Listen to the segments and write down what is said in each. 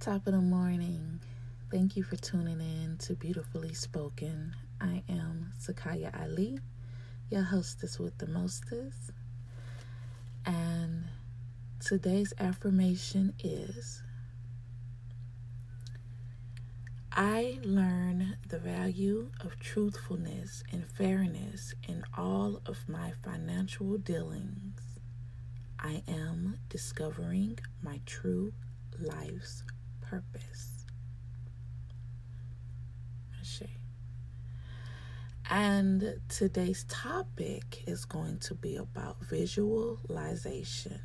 Top of the morning. Thank you for tuning in to Beautifully Spoken. I am Sekayi Ali, your hostess with the mostest. And today's affirmation is I learn the value of truthfulness and fairness in all of my financial dealings. I am discovering my true life's purpose. And today's topic is going to be about visualization.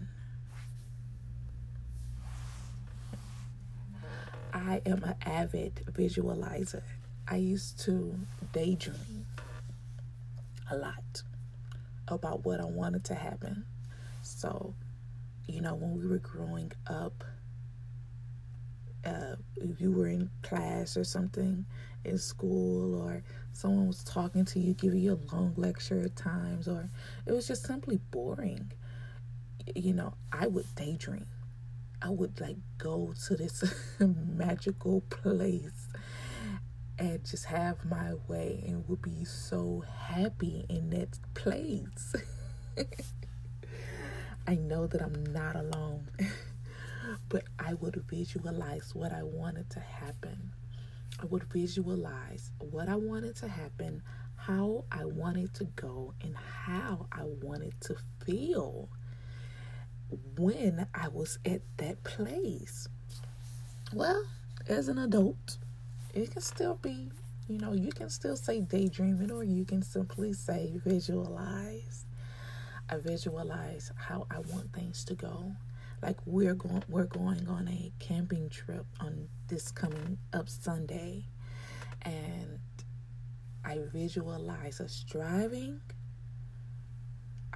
I am an avid visualizer. I used to daydream a lot about what I wanted to happen. So, you know, when we were growing up, if you were in class or something in school, or someone was talking to you, giving you a long lecture at times, or it was just simply boring, you know, I would daydream I would like go to this magical place and just have my way and would be so happy in that place. I know that I'm not alone, but I would visualize what I wanted to happen. I would visualize what I wanted to happen, how I wanted to go, and how I wanted to feel when I was at that place. Well, as an adult, it can still be, you know, you can still say daydreaming or you can simply say visualize. I visualize how I want things to go. Like we're going we're going on a camping trip on this coming up Sunday and I visualize us driving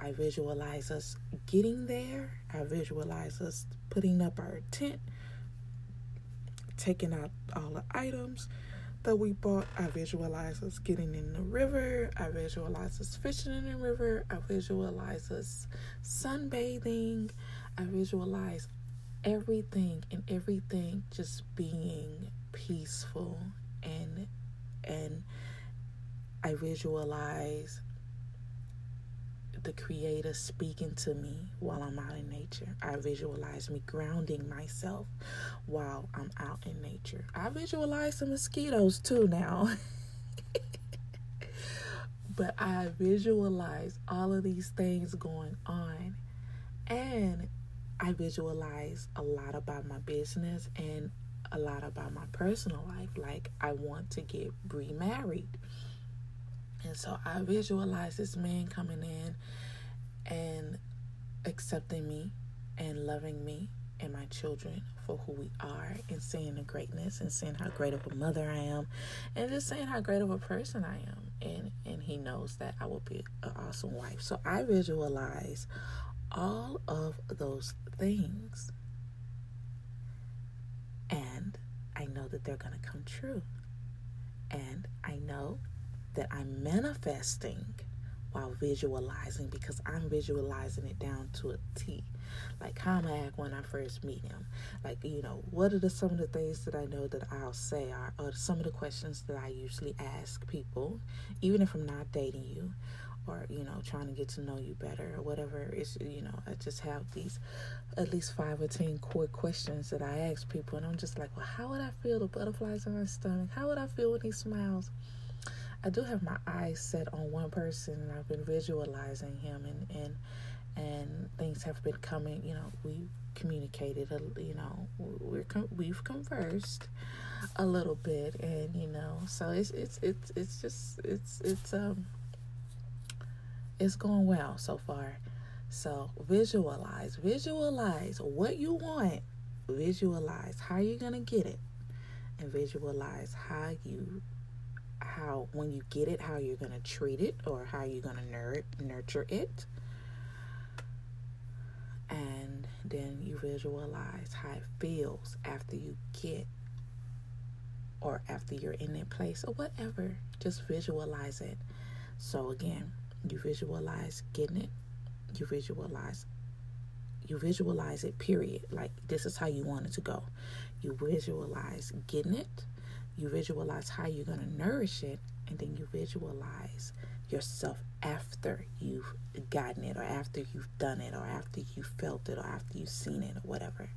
I visualize us getting there. I visualize us putting up our tent, taking out all the items that we bought. I visualize us getting in the river. I visualize us fishing in the river. I visualize us sunbathing. I visualize everything and everything just being peaceful and and I visualize the Creator speaking to me while I'm out in nature. I visualize me grounding myself while I'm out in nature. I visualize some mosquitoes too now. but I visualize all of these things going on. And I visualize a lot about my business and a lot about my personal life. Like, I want to get remarried. And so I visualize this man coming in and accepting me and loving me and my children for who we are and seeing the greatness and seeing how great of a mother I am and just saying how great of a person I am and and he knows that I will be an awesome wife. So I visualize all of those things and I know that they're going to come true. And I know that I'm manifesting while visualizing because I'm visualizing it down to a T. Like how I act when I first meet him? Like, you know, what are the some of the things that I know that I'll say are or some of the questions that I usually ask people, even if I'm not dating you or, you know, trying to get to know you better or whatever. It's you know, I just have these at least five or ten core questions that I ask people and I'm just like, Well, how would I feel the butterflies in my stomach? How would I feel when he smiles? I do have my eyes set on one person, and I've been visualizing him, and and and things have been coming. You know, we communicated. You know, we're we've conversed a little bit, and you know, so it's it's it's it's just it's it's um it's going well so far. So visualize, visualize what you want. Visualize how you're gonna get it, and visualize how you how when you get it how you're to treat it or how you're nur- nurture it and then you visualize how it feels after you get or after you're in that place or whatever just visualize it so again you visualize getting it you visualize You visualize it, period. Like this is how you want it to go. You visualize getting it, you visualize how you're going to nourish it, and then you visualize yourself after you've gotten it, or after you've done it, or after you felt it, or after you've seen it, or whatever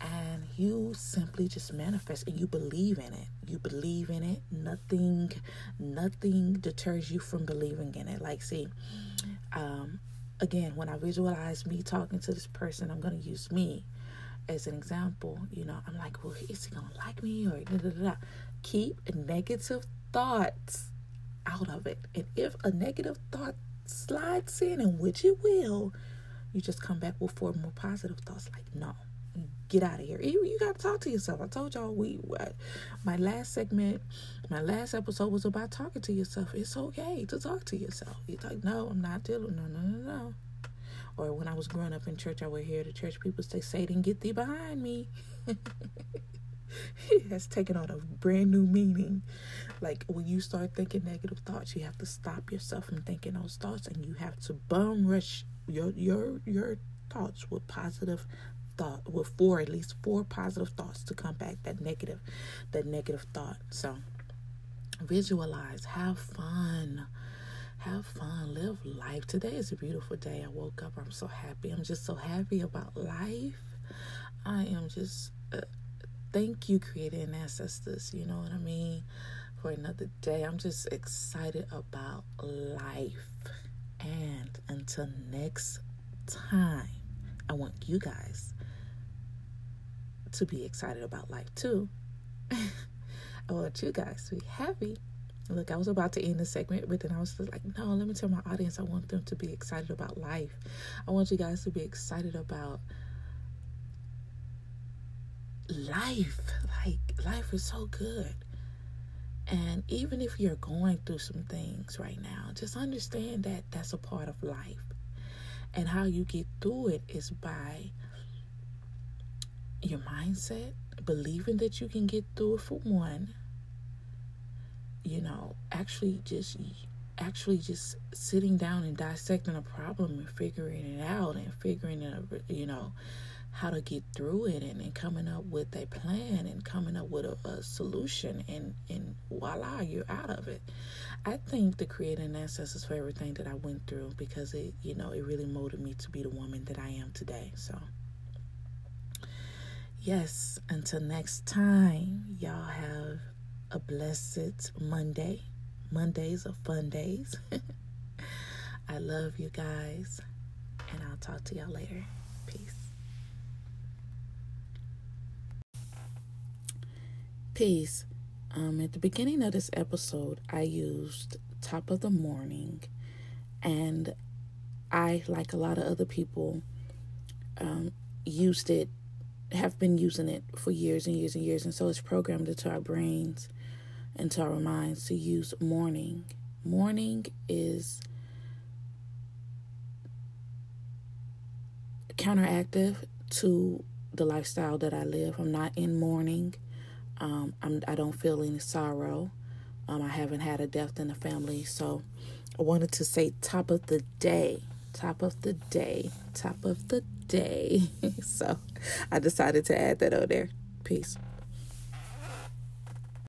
and you simply just manifest and you believe in it. You believe in it. Nothing nothing deters you from believing in it. Like see um again when i visualize me talking to this person i'm going to use me as an example. You know i'm like well is he going to like me or da, da, da. keep negative thoughts out of it. And if a negative thought slides in and which it will you just come back with four more positive thoughts like no get out of here. You, you got to talk to yourself. I told y'all we what, my last segment, my last episode was about talking to yourself. It's okay to talk to yourself. You're like, no, I'm not dealing. No, no, no, no. Or when I was growing up in church, I would hear the church people say, "Satan, get thee behind me." it has taken on a brand new meaning. Like when you start thinking negative thoughts, you have to stop yourself from thinking those thoughts, and you have to bum rush your your your thoughts with positive thought with four at least four positive thoughts to combat that negative that negative thought. So visualize have fun have fun live life. Today is a beautiful day. I woke up i'm so happy. I'm just so happy about life. I am just uh, thank you creator and ancestors you know what i mean? For another day. I'm just excited about life. And until next time i want you guys to be excited about life too. I want you guys to be happy. Look, I was about to end the segment, but then I was just like, no, let me tell my audience I want them to be excited about life. I want you guys to be excited about life. Like, life is so good. And even if you're going through some things right now, just understand that that's a part of life. And how you get through it is by your mindset, believing that you can get through it for one, you know, actually just actually just sitting down and dissecting a problem and figuring it out and figuring out, you know, how to get through it and, and coming up with a plan and coming up with a, a solution and, and voila, you're out of it. I think the creating ancestors for everything that I went through because it, you know, it really molded me to be the woman that I am today. So yes, until next time, y'all have a blessed Monday. Mondays are fun days. I love you guys, and I'll talk to y'all later. Peace. Peace. Um, at the beginning of this episode, I used top of the morning, and I, like a lot of other people, um, used it have been using it for years and years and years, and so it's programmed into our brains and to our minds to use morning. Morning is counteractive to the lifestyle that I live. I'm not in mourning. Um, I'm, I don't feel any sorrow. Um, I haven't had a death in the family, so I wanted to say top of the day, top of the day, top of the day. so I decided to add that on there. Peace.